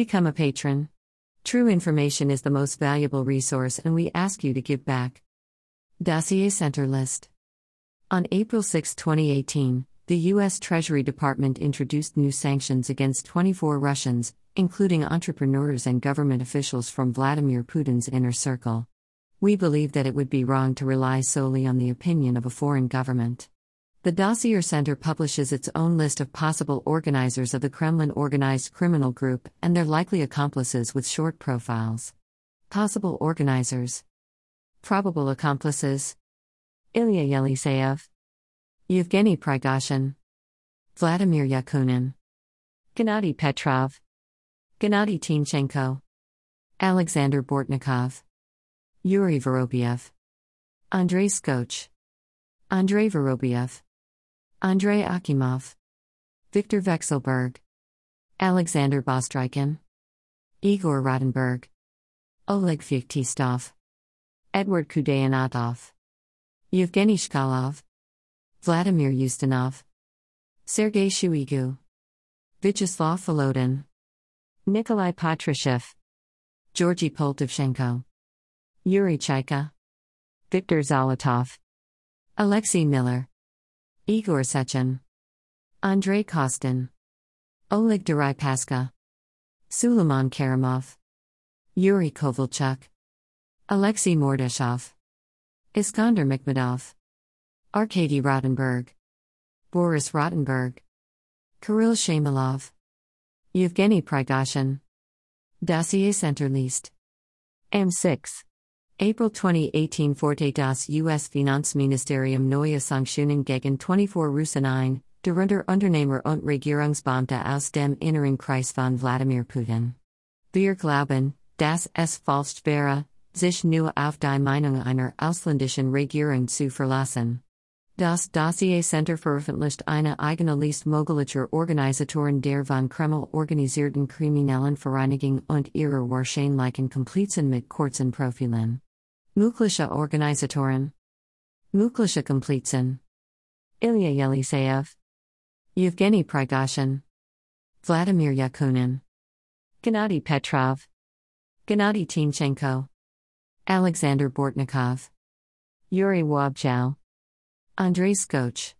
Become a patron. True information is the most valuable resource, and we ask you to give back. Dossier Center List On April 6, 2018, the U.S. Treasury Department introduced new sanctions against 24 Russians, including entrepreneurs and government officials from Vladimir Putin's inner circle. We believe that it would be wrong to rely solely on the opinion of a foreign government. The Dossier Center publishes its own list of possible organizers of the Kremlin organized criminal group and their likely accomplices with short profiles. Possible organizers, Probable accomplices. Ilya Yeliseyev, Yevgeny Prigozhin. Vladimir Yakunin, Gennady Petrov, Gennady Timchenko, Alexander Bortnikov, Yuri Vorobiev, Andrei Skoch, Andrei Vorobiev. Andrei Akimov, Viktor Vekselberg, Alexander Bastrykin, Igor Rotenberg, Oleg Feoktistov, Edward Khudaynatov, Yevgeny Shkolov, Vladimir Ustinov, Sergei Shoigu, Vyacheslav Volodin, Nikolai Patrushev, Georgy Poltavchenko, Yuri Chaika, Viktor Zolotov, Alexei Miller, Igor Sechin, Andrei Kostin, Oleg Deripaska, Suleiman Kerimov, Yuri Kovalchuk, Alexei Mordashov, Iskander Makhmudov, Arkady Rotenberg, Boris Rotenberg, Kirill Shamalov, Yevgeny Prigozhin, Dossier Center List. M6. April 2018 Forte das US Finanzministerium Neue Sanktionen gegen 24 Russen ein, darunter Unternehmer und Regierungsbeamte aus dem Inneren Kreis von Wladimir Putin. Wir glauben, dass es falsch wäre, sich nur auf die Meinung einer ausländischen Regierung zu verlassen. Das Dossier Center veröffentlicht eine eigene Liste möglicher Organisatoren der von Kreml organisierten kriminellen Vereinigung und ihrer wahrscheinlichen Komplizen mit kurzen Profilen. Muklisha Organisatoren. Muklisha Komplizen. Ilya Yeliseyev. Yevgeny Prigozhin. Vladimir Yakunin. Gennady Petrov. Gennady Timchenko. Alexander Bortnikov. Yuri Wobchow. Andrei Skoch.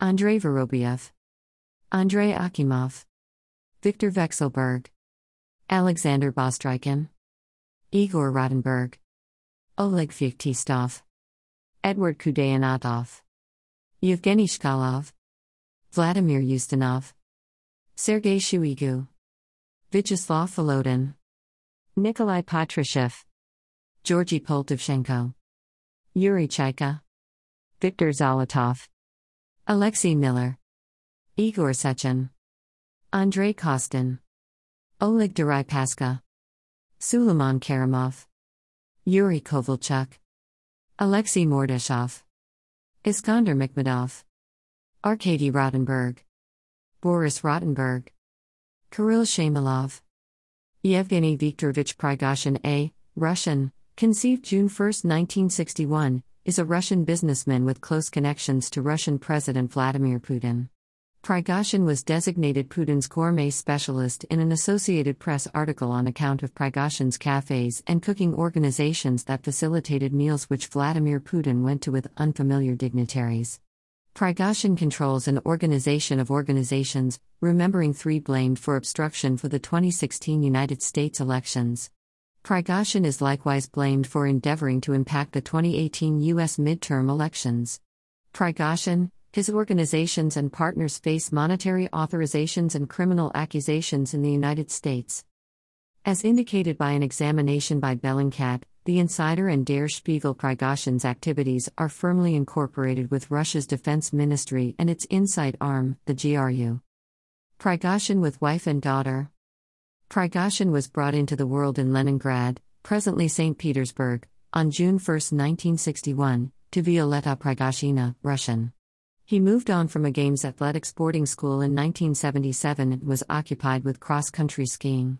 Andrei Vorobiev. Andrei Akimov. Viktor Vekselberg. Alexander Bastrykin. Igor Rotenberg. Oleg Feoktistov, Edward Khudaynatov, Yevgeny Shkolov, Vladimir Ustinov, Sergei Shoigu, Vyacheslav Volodin, Nikolai Patrushev, Georgy Poltavchenko, Yuri Chaika, Viktor Zolotov, Alexei Miller, Igor Sechin, Andrei Kostin, Oleg Deripaska, Suleiman Kerimov, Yuri Kovalchuk, Alexei Mordashov, Iskander Makhmudov, Arkady Rotenberg, Boris Rotenberg, Kirill Shamalov, Yevgeny Viktorovich Prigozhin, A. Russian, conceived June 1, 1961, is a Russian businessman with close connections to Russian President Vladimir Putin. Prigozhin was designated Putin's gourmet specialist in an Associated Press article on account of Prigozhin's cafes and cooking organizations that facilitated meals which Vladimir Putin went to with unfamiliar dignitaries. Prigozhin controls an organization of organizations, Remembering Three blamed for obstruction for the 2016 United States elections. Prigozhin is likewise blamed for endeavoring to impact the 2018 U.S. midterm elections. Prigozhin, his organizations and partners face monetary authorizations and criminal accusations in the United States. As indicated by an examination by Bellingcat, the insider and Der Spiegel Prigozhin's activities are firmly incorporated with Russia's defense ministry and its insight arm, the GRU. Prigozhin with wife and daughter. Prigozhin was brought into the world in Leningrad, presently St. Petersburg, on June 1, 1961, to Violeta Prigozhina, Russian. He moved on from a games athletics boarding school in 1977 and was occupied with cross country skiing.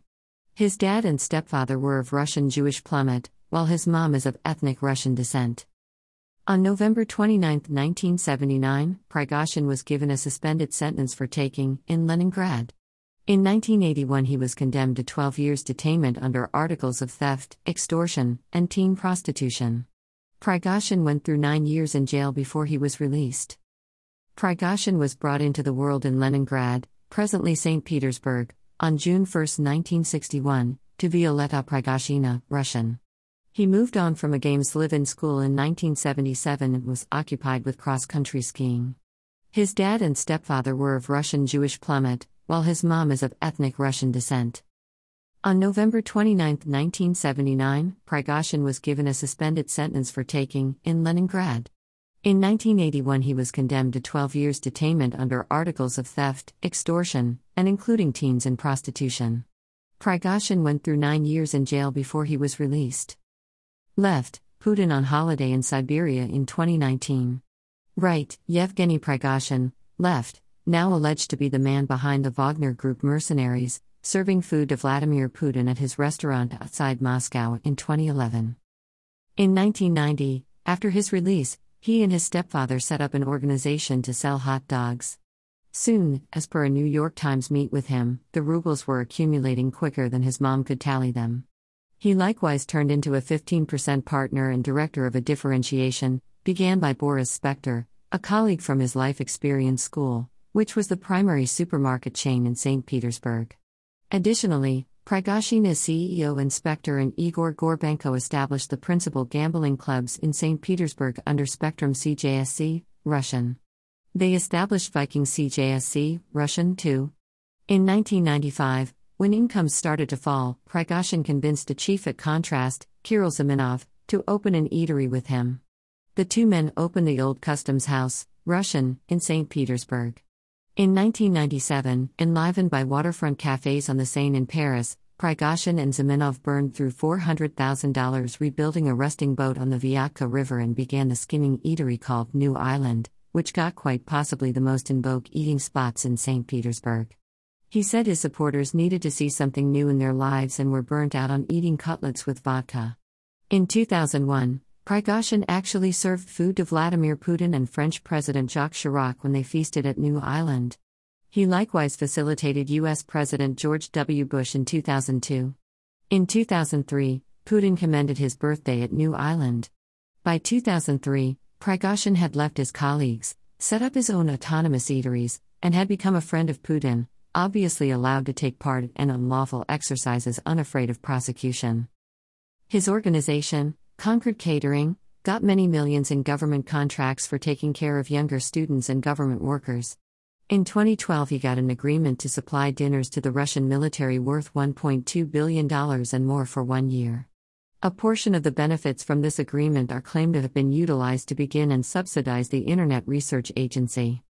His dad and stepfather were of Russian Jewish plummet, while his mom is of ethnic Russian descent. On November 29, 1979, Prigozhin was given a suspended sentence for taking, in Leningrad, In 1981, he was condemned to 12 years detainment under articles of theft, extortion, and teen prostitution. Prigozhin went through nine years in jail before he was released. Prigozhin was brought into the world in Leningrad, presently St. Petersburg, on June 1, 1961, to Violeta Prigozhina, Russian. He moved on from a games live in school in 1977 and was occupied with cross country skiing. His dad and stepfather were of Russian Jewish plummet, while his mom is of ethnic Russian descent. On November 29, 1979, Prigozhin was given a suspended sentence for taking in Leningrad. In 1981, he was condemned to 12 years detainment under articles of theft, extortion, and including teens in prostitution. Prigozhin went through nine years in jail before he was released. Left, Putin on holiday in Siberia in 2019. Right, Yevgeny Prigozhin, left, now alleged to be the man behind the Wagner Group mercenaries, serving food to Vladimir Putin at his restaurant outside Moscow in 2011. In 1990, after his release, he and his stepfather set up an organization to sell hot dogs. Soon, as per a New York Times meet with him, the rubles were accumulating quicker than his mom could tally them. He likewise turned into a 15% partner and director of a differentiation, began by Boris Spector, a colleague from his life experience school which was the primary supermarket chain in St. Petersburg. Additionally, Prigozhin's CEO and Spector and Igor Gorbenko established the principal gambling clubs in St. Petersburg under Spectrum CJSC, Russian. They established Viking CJSC, Russian too. In 1995, when incomes started to fall, Prigozhin convinced a chief at Contrast, Kirill Zamenhof, to open an eatery with him. The two men opened the Old Customs House, Russian, in St. Petersburg. In 1997, enlivened by waterfront cafes on the Seine in Paris, Prigozhin and Zamenhof burned through $400,000 rebuilding a rusting boat on the Vyatka River and began the skimming eatery called New Island, which got quite possibly the most in vogue eating spots in St. Petersburg. He said his supporters needed to see something new in their lives and were burnt out on eating cutlets with vodka. In 2001, Prigozhin actually served food to Vladimir Putin and French President Jacques Chirac when they feasted at New Island. He likewise facilitated U.S. President George W. Bush in 2002. In 2003, Putin commended his birthday at New Island. By 2003, Prigozhin had left his colleagues, set up his own autonomous eateries, and had become a friend of Putin, obviously allowed to take part in unlawful exercises unafraid of prosecution. His organization, Concord Catering, got many millions in government contracts for taking care of younger students and government workers. In 2012, he got an agreement to supply dinners to the Russian military worth $1.2 billion and more for one year. A portion of the benefits from this agreement are claimed to have been utilized to begin and subsidize the Internet Research Agency.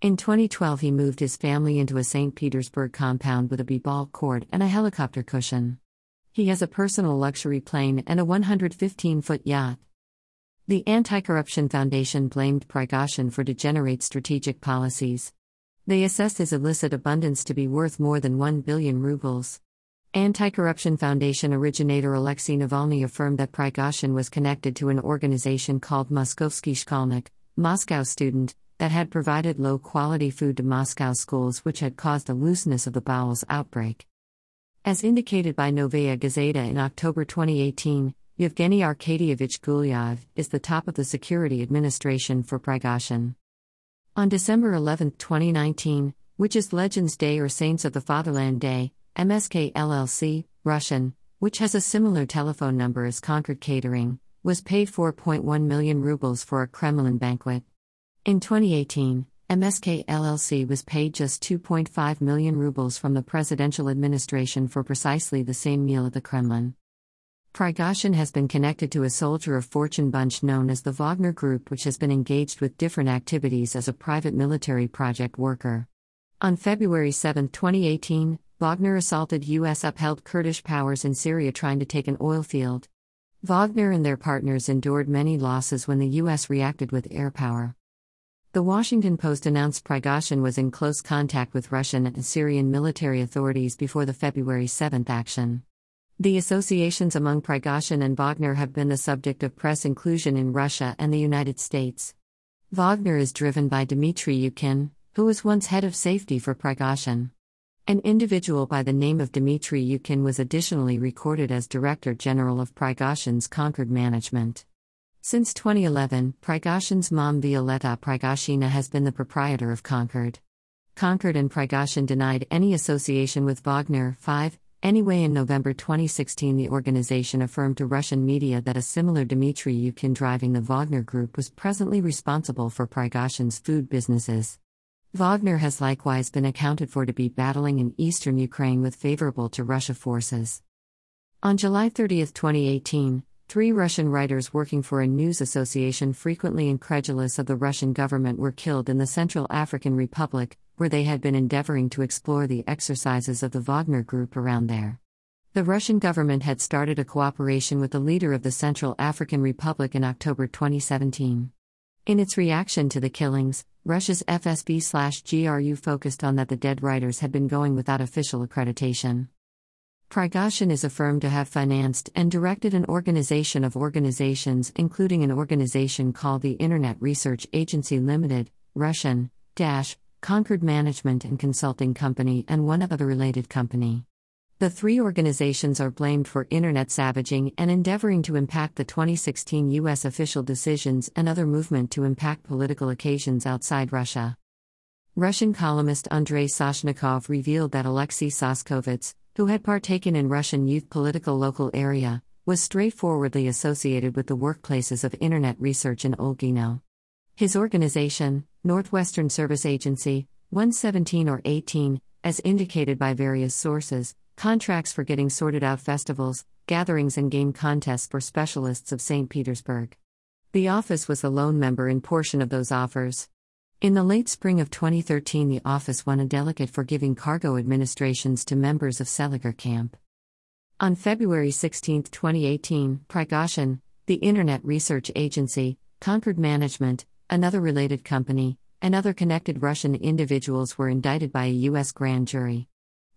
In 2012, he moved his family into a St. Petersburg compound with a b ball court and a helicopter cushion. He has a personal luxury plane and a 115 foot yacht. The Anti Corruption Foundation blamed Prigozhin for degenerate strategic policies. They assessed his illicit abundance to be worth more than 1 billion rubles. Anti Corruption Foundation originator Alexei Navalny affirmed that Prigozhin was connected to an organization called Moskovsky Shkolnik, Moscow Student, that had provided low quality food to Moscow schools, which had caused a looseness of the bowels outbreak. As indicated by Novaya Gazeta in October 2018, Yevgeny Arkadyevich Gulyayev is the top of the security administration for Prigozhin. On December 11, 2019, which is Legends Day or Saints of the Fatherland Day, MSK LLC, Russian, which has a similar telephone number as Concord Catering, was paid 4.1 million rubles for a Kremlin banquet. In 2018, MSK LLC was paid just 2.5 million rubles from the presidential administration for precisely the same meal at the Kremlin. Prigozhin has been connected to a soldier of fortune bunch known as the Wagner Group, which has been engaged with different activities as a private military project worker. On February 7, 2018, Wagner assaulted U.S. upheld Kurdish powers in Syria trying to take an oil field. Wagner and their partners endured many losses when the U.S. reacted with air power. The Washington Post announced Prigozhin was in close contact with Russian and Syrian military authorities before the February 7 action. The associations among Prigozhin and Wagner have been the subject of press inclusion in Russia and the United States. Wagner is driven by Dmitry Utkin, who was once head of safety for Prigozhin. An individual by the name of Dmitry Utkin was additionally recorded as Director General of Prigozhin's Concord Management. Since 2011, Prigozhin's mom Violeta Prigozhina has been the proprietor of Concord. Concord and Prigozhin denied any association with Wagner. 5. Anyway, in November 2016, the organization affirmed to Russian media that a similar Dmitry Utkin driving the Wagner Group was presently responsible for Prigozhin's food businesses. Wagner has likewise been accounted for to be battling in eastern Ukraine with favorable to Russia forces. On July 30, 2018, Three Russian writers working for a news association frequently incredulous of the Russian government were killed in the Central African Republic, where they had been endeavoring to explore the exercises of the Wagner Group around there. The Russian government had started a cooperation with the leader of the Central African Republic in October 2017. In its reaction to the killings, Russia's FSB/GRU focused on that the dead writers had been going without official accreditation. Prigozhin is affirmed to have financed and directed an organization of organizations, including an organization called the Internet Research Agency Limited, Russian, Dash, Concord Management and Consulting Company, and one other related company. The three organizations are blamed for internet savaging and endeavoring to impact the 2016 U.S. official decisions and other movement to impact political occasions outside Russia. Russian columnist Andrei Soshnikov revealed that Alexei Soskovets, who had partaken in Russian youth political local area, was straightforwardly associated with the workplaces of Internet Research in Olgino. His organization, Northwestern Service Agency, 117 or 18, as indicated by various sources, contracts for getting sorted out festivals, gatherings, and game contests for specialists of St. Petersburg. The office was the lone member in portion of those offers. In the late spring of 2013, the office won a delegate for giving cargo administrations to members of Seliger camp. On February 16, 2018, Prigozhin, the Internet Research Agency, Concord Management, another related company, and other connected Russian individuals were indicted by a U.S. grand jury.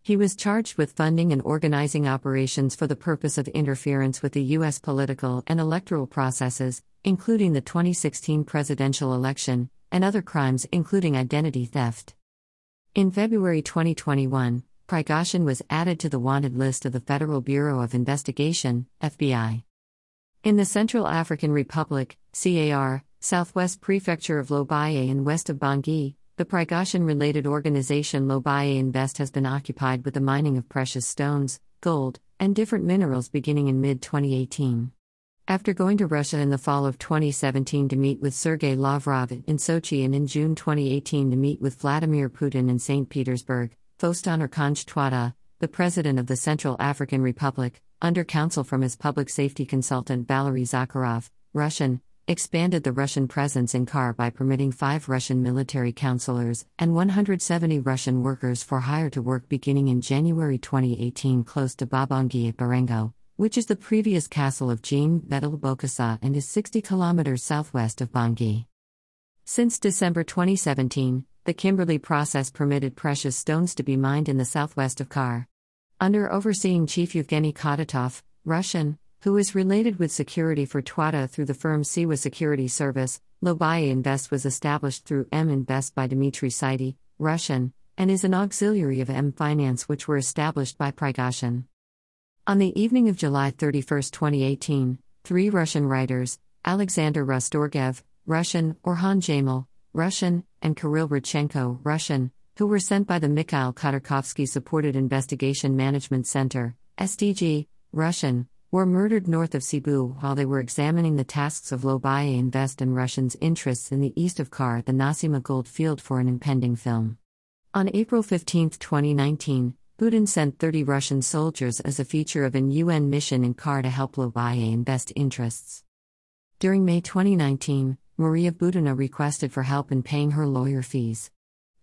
He was charged with funding and organizing operations for the purpose of interference with the U.S. political and electoral processes, including the 2016 presidential election, and other crimes, including identity theft. In February 2021, Prigozhin was added to the wanted list of the Federal Bureau of Investigation, FBI. In the Central African Republic, CAR, southwest prefecture of Lobaye and west of Bangui, the Prigozhin related organization Lobaye Invest has been occupied with the mining of precious stones, gold, and different minerals beginning in mid 2018. After going to Russia in the fall of 2017 to meet with Sergei Lavrov in Sochi and in June 2018 to meet with Vladimir Putin in St. Petersburg, Faustin Archange Touadera, the president of the Central African Republic, under counsel from his public safety consultant Valery Zakharov, Russian, expanded the Russian presence in CAR by permitting five Russian military counselors and 170 Russian workers for hire to work beginning in January 2018 close to Babangui at Barengo, which is the previous castle of Jean Bedel Bokassa and is 60 kilometers southwest of Bangui. Since December 2017, the Kimberley process permitted precious stones to be mined in the southwest of Kar. Under overseeing Chief Yevgeny Khadatov, Russian, who is related with security for Touadera through the firm Siwa Security Service, Lobaye Invest was established through M Invest by Dmitry Saidi, Russian, and is an auxiliary of M Finance which were established by Prigozhin. On the evening of July 31, 2018, three Russian writers, Alexander Rastorgev, Russian, Orhan Jamil, Russian, and Kirill Rodchenko, Russian, who were sent by the Mikhail Khodorkovsky Supported Investigation Management Center, SDG, Russian, were murdered north of Cebu while they were examining the tasks of Lobaye Invest and Russians' interests in the east of Kar, the Nasima gold field for an impending film. On April 15, 2019, Putin sent 30 Russian soldiers as a feature of an UN mission in Kar to help Lobaye in best interests. During May 2019, Maria Butina requested for help in paying her lawyer fees.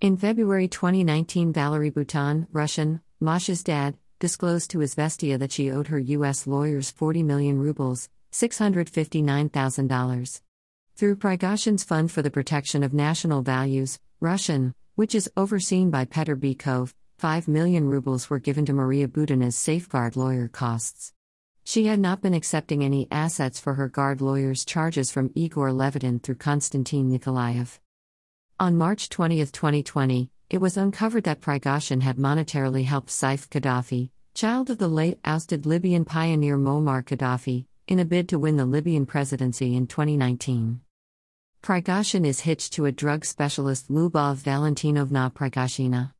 In February 2019, Valery Butin, Russian, Masha's dad, disclosed to Izvestia that she owed her U.S. lawyers 40 million rubles, $659,000. Through Prigozhin's Fund for the Protection of National Values, Russian, which is overseen by Petr Bykov, 5 million rubles were given to Maria Butina's safeguard lawyer costs. She had not been accepting any assets for her guard lawyer's charges from Igor Levitin through Konstantin Nikolaev. On March 20, 2020, it was uncovered that Prigozhin had monetarily helped Saif Gaddafi, child of the late ousted Libyan pioneer Muammar Gaddafi, in a bid to win the Libyan presidency in 2019. Prigozhin is hitched to a drug specialist Lubov Valentinovna Prigozhina.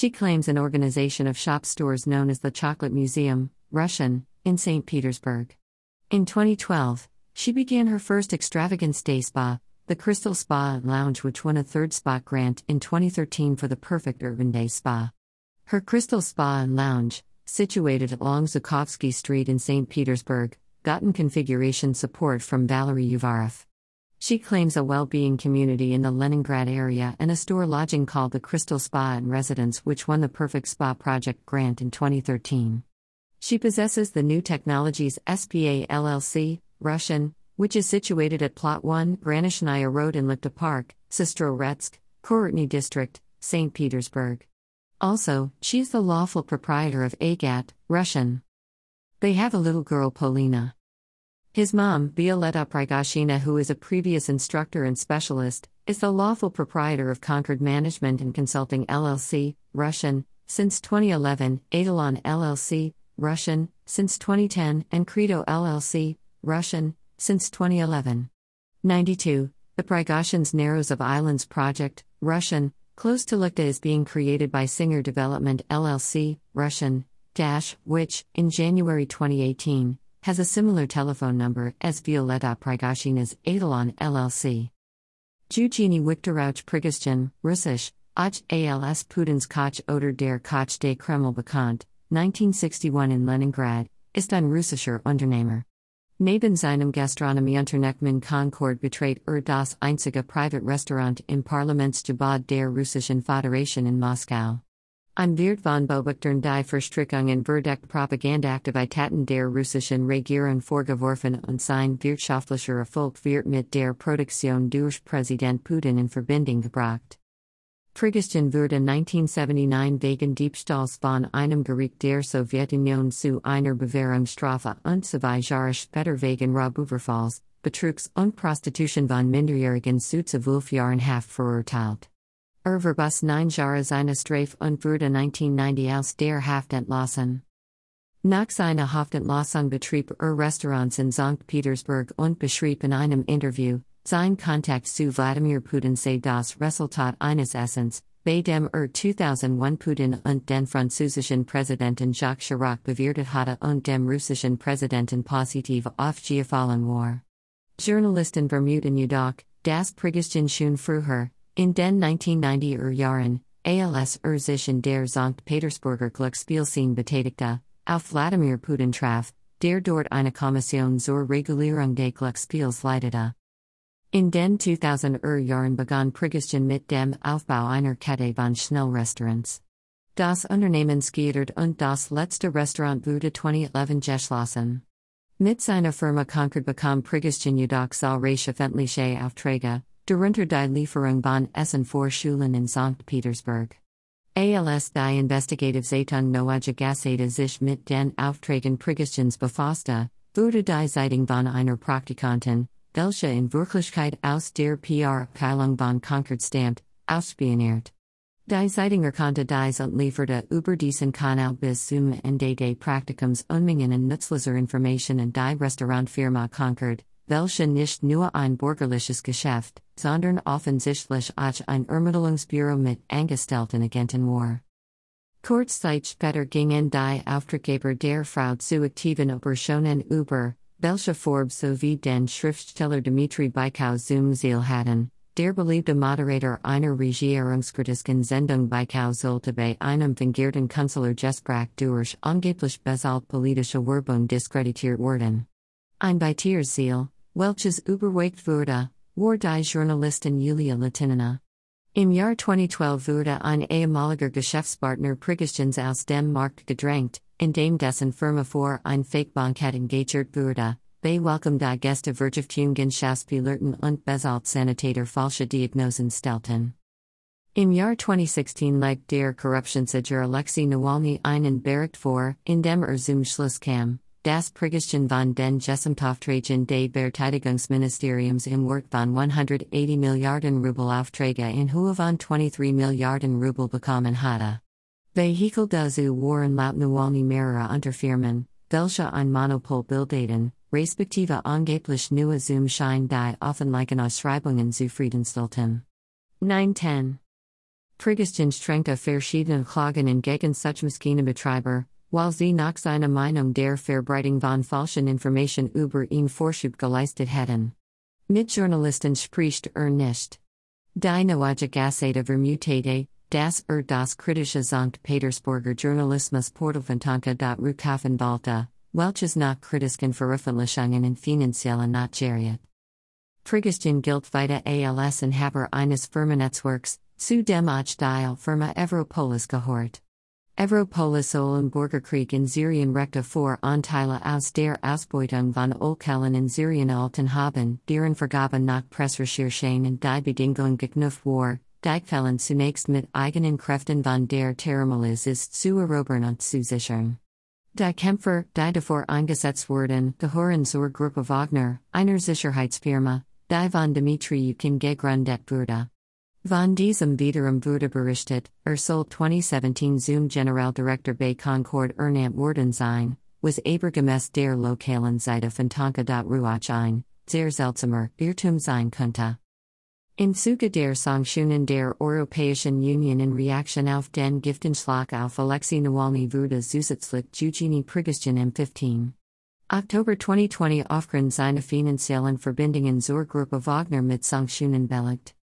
She claims an organization of shop stores known as the Chocolate Museum, Russian, in St. Petersburg. In 2012, she began her first extravagance day spa, the Crystal Spa and Lounge, which won a third spot grant in 2013 for the Perfect Urban Day Spa. Her Crystal Spa and Lounge, situated along Zhukovsky Street in St. Petersburg, gotten configuration support from Valery Uvarov. She claims a well being community in the Leningrad area and a store lodging called the Crystal Spa and Residence, which won the Perfect Spa Project grant in 2013. She possesses the New Technologies SPA LLC, Russian, which is situated at Plot 1, Granishnaya Road in Lipta Park, Sestroretsk, Kurortny District, St. Petersburg. Also, she is the lawful proprietor of AGAT, Russian. They have a little girl, Polina. His mom, Violetta Prigozhina, who is a previous instructor and specialist, is the lawful proprietor of Concord Management and Consulting LLC, Russian, since 2011, Eidolon LLC, Russian, since 2010, and Credo LLC, Russian, since 2011. 92. The Prigozhin's Narrows of Islands project, Russian, close to Lukta is being created by Singer Development LLC, Russian, Dash, which, in January 2018, has a similar telephone number as Violetta Prigozhina's Eidolon LLC. Eugenie Wiktorovich Prigozhin, Russisch, Ach als Putin's Koch oder der Koch des Kreml bekannt, 1961 in Leningrad, ist ein russischer Unternehmer. Neben seinem Gastronomieunternehmen Concord betreut er das einzige Private Restaurant im Parlamentsgebäude der Russischen Föderation in Moskau. Ein Wirt von Beobachtern die Verstrickungen verdeckt Propagandaaktivitaten der russischen Regierung vorgeworfen und sein wirtschaftlicher Erfolg wird mit der Produktion durch Präsident Putin in Verbindung gebracht. Prigozhin wurde 1979 wegen Diebstahls von einem Gericht der Sowjetunion zu einer Bewährungsstrafe und zwei Jahre später wegen Raubüberfalls, Betrugs und Prostitution von Minderjährigen zu zwölf Jahren Haft verurteilt. Er verbus 9 Jahre seine Strafe und wurde 1990 aus der Haft entlassen. Nach seiner Haftentlassung betrieb er Restaurants in St. Petersburg und beschrieb in einem Interview, Sein Kontakt zu Vladimir Putin sei das Resultat eines Essens, bei dem er 2001 Putin und den französischen Präsidenten Jacques Chirac bewirtet hatte und dem russischen Präsidenten positiv aufgefallen war. Journalisten vermuten jedoch, das Prigozhin schon früher, in den 1990er Jahren, als er sich in der St. Petersburger Glücksspielszene betätigte, auf Vladimir Putin traf, der dort eine Kommission zur Regulierung des Glücksspiels leitete. In den 2000er Jahren begann Prigozhin mit dem Aufbau einer Kette von Schnellrestaurants. Das Unternehmen skiedert und das letzte Restaurant wurde 2011 geschlossen. Mit seiner Firma Concord bekam Prigozhin jedoch zahlreiche öffentliche Aufträge, darunter die Lieferung von Essen vor Schulen in St. Petersburg. Als die Investigativzeitung Neue Gazette sich mit den Aufträgen Prigozhins befasste, wurde die Zeitung von einer Praktikantin, welche in Wirklichkeit aus der PR Abteilung von Concord stammt, ausspioniert. Die Zeitinger konnte dies und lieferte über diesen Kanal bis zum Ende des Praktikums Unmengen und nützlicher Informationen und die Restaurantfirma Concord, welche nicht nur ein bürgerliches Geschäft, sondern offensichtlich auch ein Ermittlungsbüro mit Angestellten Agenten war. Kurzzeit später gingen die Auftraggeber der Frau zu aktiven Operationen über, welche Forbes sowie den Schriftsteller Dmitri Baikau zum Ziel hatten, der beliebte Moderator einer regierungskritischen Sendung Baikau sollte bei einem fingierten Kanzler Gespräch durch angeblich bezahlt politische Werbung diskreditiert werden. Ein weiteres Ziel, welches überwegt wurde, war die Journalistin Julia Latynina. Im Jahr 2012 wurde ein ehemaliger Geschäftspartner Prigozhins aus dem Markt gedrängt, indem dessen Firma vor ein Fake-Bankett engagert wurde, bei welchem die Gäste Wirtschaftungen Schauspielerten und bezahlt Sanitator falsche Diagnosen stellten. Im Jahr 2016 legt der Korruptionssiger Alexei Nawalny einen Bericht vor, in dem er zum Schluss kam, das Prigoschin von den Gesundheitsaufträgen des Verteidigungsministeriums im Wert von 180 Milliarden Rubel Aufträge in Höhe von 23 Milliarden Rubel bekommen hatte. Vehikel dazu waren laut Nawalny mehrere Unterfirmen, welche ein Monopol bildeten, respektive angeblich nur zum Schein die offenlichen Ausschreibungen zufriedenstellten. 910. Prigoschin strengte verschiedene Klagen in gegen such Betreiber, weil sie nach seiner Meinung der Verbreitung von falschen Information über ihn Vorschub geleistet hätten. Mit Journalisten spricht er nicht. Die neue Gassete Vermutate, das er das kritische Sankt Petersburger Journalismus Portalfantanka. Rukafen Balta, welches nach kritischen Veröffentlichungen in finanziellen Nachgeriet. Prigoschin gilt weiter als Inhaber eines Firmennetzwerks, zu dem auch die Firma Evropolis gehört. Evropolis im Bürgerkrieg in Syrien rechte vor Anteile aus der Ausbeutung von Ölquellen in Syrien alten haben, deren Vergabe nach Pressrecherchen und die Bedingung geknüpft war, die zunächst mit eigenen Kräften von der Terrormiliz ist zu erobern und zu sichern. Die Kämpfer, die davor eingesetzt wurden, gehören zur Gruppe Wagner, einer Sicherheitsfirma, die von Dmitri Utkin gegründet wurde. Von diesem wiederum wurde berichtet, er soll 2017 zum Generaldirektor bei Concord ernannt worden sein, was abergemäß der lokalen Seite von Tonka.ruach ein, sehr seltsamer Irrtum sein könnte. In Zuge der Sanktionen der Europäischen Union in Reaktion auf den Giftenschlag auf Alexei Nawalny wurde zusätzlich Eugenie Prigoschin im 15. Oktober 2020 aufgrund seiner finanziellen Verbindungen zur Gruppe Wagner mit Sanktionen belegt.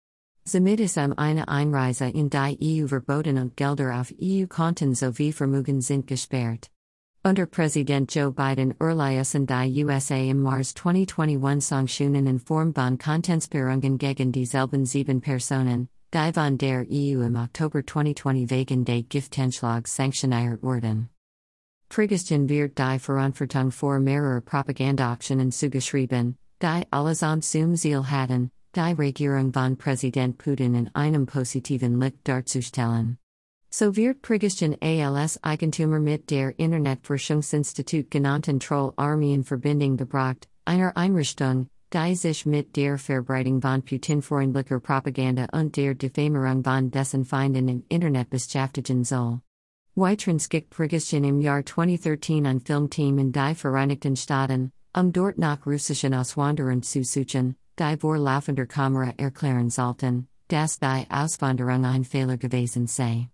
Damit ist um eine Einreise in die EU verboten und Gelder auf EU-Konten sowie Vermögen sind gesperrt. Unter Präsident Joe Biden erließen die USA im Mars 2021 Sanktionen in Form von Kontensperrungen gegen dieselben sieben Personen, die von der EU im Oktober 2020 wegen des Giftenschlags sanktioniert wurden. Prigoschin wird die Verantwortung für mehrere Propagandaaktionen zugeschrieben, die allesamt zum Ziel hatten, die Regierung von Präsident Putin in einem positiven Licht darzustellen. So wird Prigoschin als Eigentumer mit der Internetforschungsinstitut genannten Troll-Armeen Verbindung gebracht, einer Einrichtung, die sich mit der Verbreitung von Putin-freundlicher Propaganda und der Diffamierung von dessen Feinden im Internet beschäftigen soll. Weiters gibt Prigoschin im Jahr 2013 ein Filmteam in die Vereinigten Staaten, um dort nach russischen Auswanderern zu suchen, die vor laufender Kamera erklären sollten, dass die Auswanderung ein Fehler gewesen sei.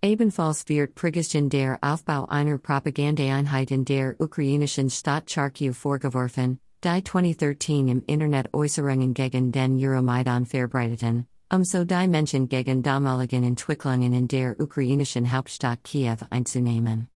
Ebenfalls wird Prigoschin der Aufbau einer Propagandaeinheit in der ukrainischen Stadt Charkiw vorgeworfen, die 2013 im Internet Äußerungen gegen den Euromaidan verbreiteten, um so die Menschen gegen damaligen Entwicklungen in der ukrainischen Hauptstadt Kiew einzunehmen.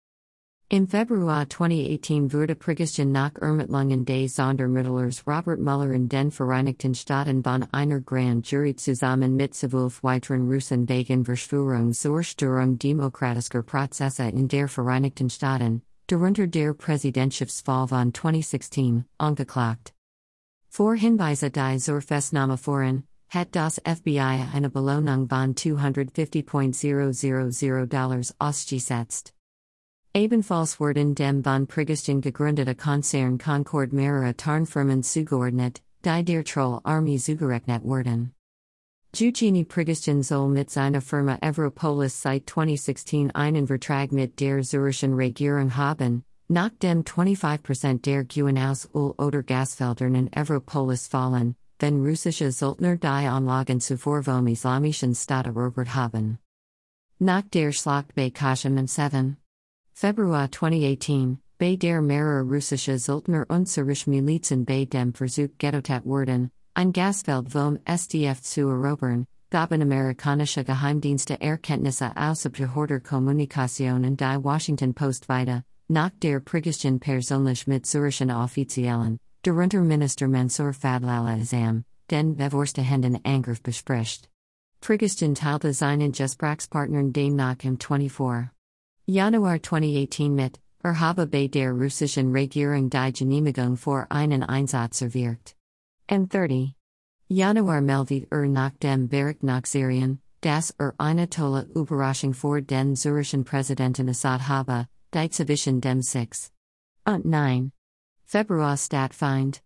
Im Februar 2018 wurde Prigoschin nach Ermittlungen des Sondermittlers Robert Mueller in den Vereinigten Staaten von einer Grand Jury zusammen mit zwölf weiteren Russen wegen Verschwörung zur Störung demokratischer Prozesse in der Vereinigten Staaten, darunter der Präsidentschaftswahl von 2016, angeklagt. Vor Hinweise die zur Festnahme voren, hat das FBI eine Belohnung von 250.000 Dollars ausgesetzt. Ebenfalls dem von Prigoschin gegründete Konzern Concord mehrere Tarnfirmen zugeordnet, die der Troll-Armee zugerechnet wurden. Eugenie Prigoschin soll mit seiner Firma Evropolis seit 2016 einen Vertrag mit der Zürischen Regierung haben, nach dem 25% der Guen Öl oder Gasfeldern in Evropolis fallen, wenn russische Söldner die Anlagen zuvor vom islamischen Staat erobert haben. Nach der Schlacht bei Kaschem im 7. Februar 2018, bei der mehrere und syrische Milizen bei dem Versuch Ghettotat wurden, ein Gasfeld vom SDF zu erobern, gaben amerikanische Geheimdienste Erkenntnisse aus abgehörter Kommunikation und die Washington Post weiter, nach der Prigoschin persönlich mit syrischen Offiziellen, darunter Minister Mansour Fadlallah Azam, den Bevorstehenden Angriff bespricht. Prigoschin teilte seinen Gesprächspartnern demnach im 24. Januar 2018 mit, er habe bei der russischen Regierung die Genehmigung für einen Einsatz erwirkt. N 30. Januar meldet er nach dem Bericht nach Syrien, dass er eine tolle Überraschung vor den syrischen Präsidenten Assad habe, die dem 6. Und 9. Februar Stat find.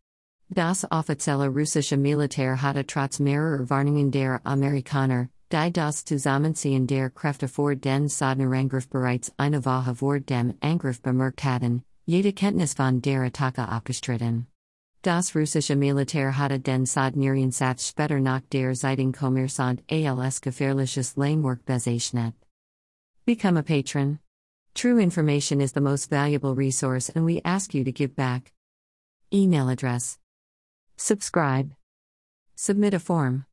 Das offizielle russische Militär hatte trotz mehrerer Warnungen der Amerikaner, die das Zusammenziehen der Kräfte vor den Sodnerangriff bereits eine Woche vor dem Angriff bemerkt hatten, jede Kenntnis von der Attacke abgestritten. Das russische Militär hatte den Satz später nach der Zeitung Kommersant als gefährliches Lamework bezeichnet. Become a patron. True information is the most valuable resource and we ask you to give back. Email address. Subscribe. Submit a form.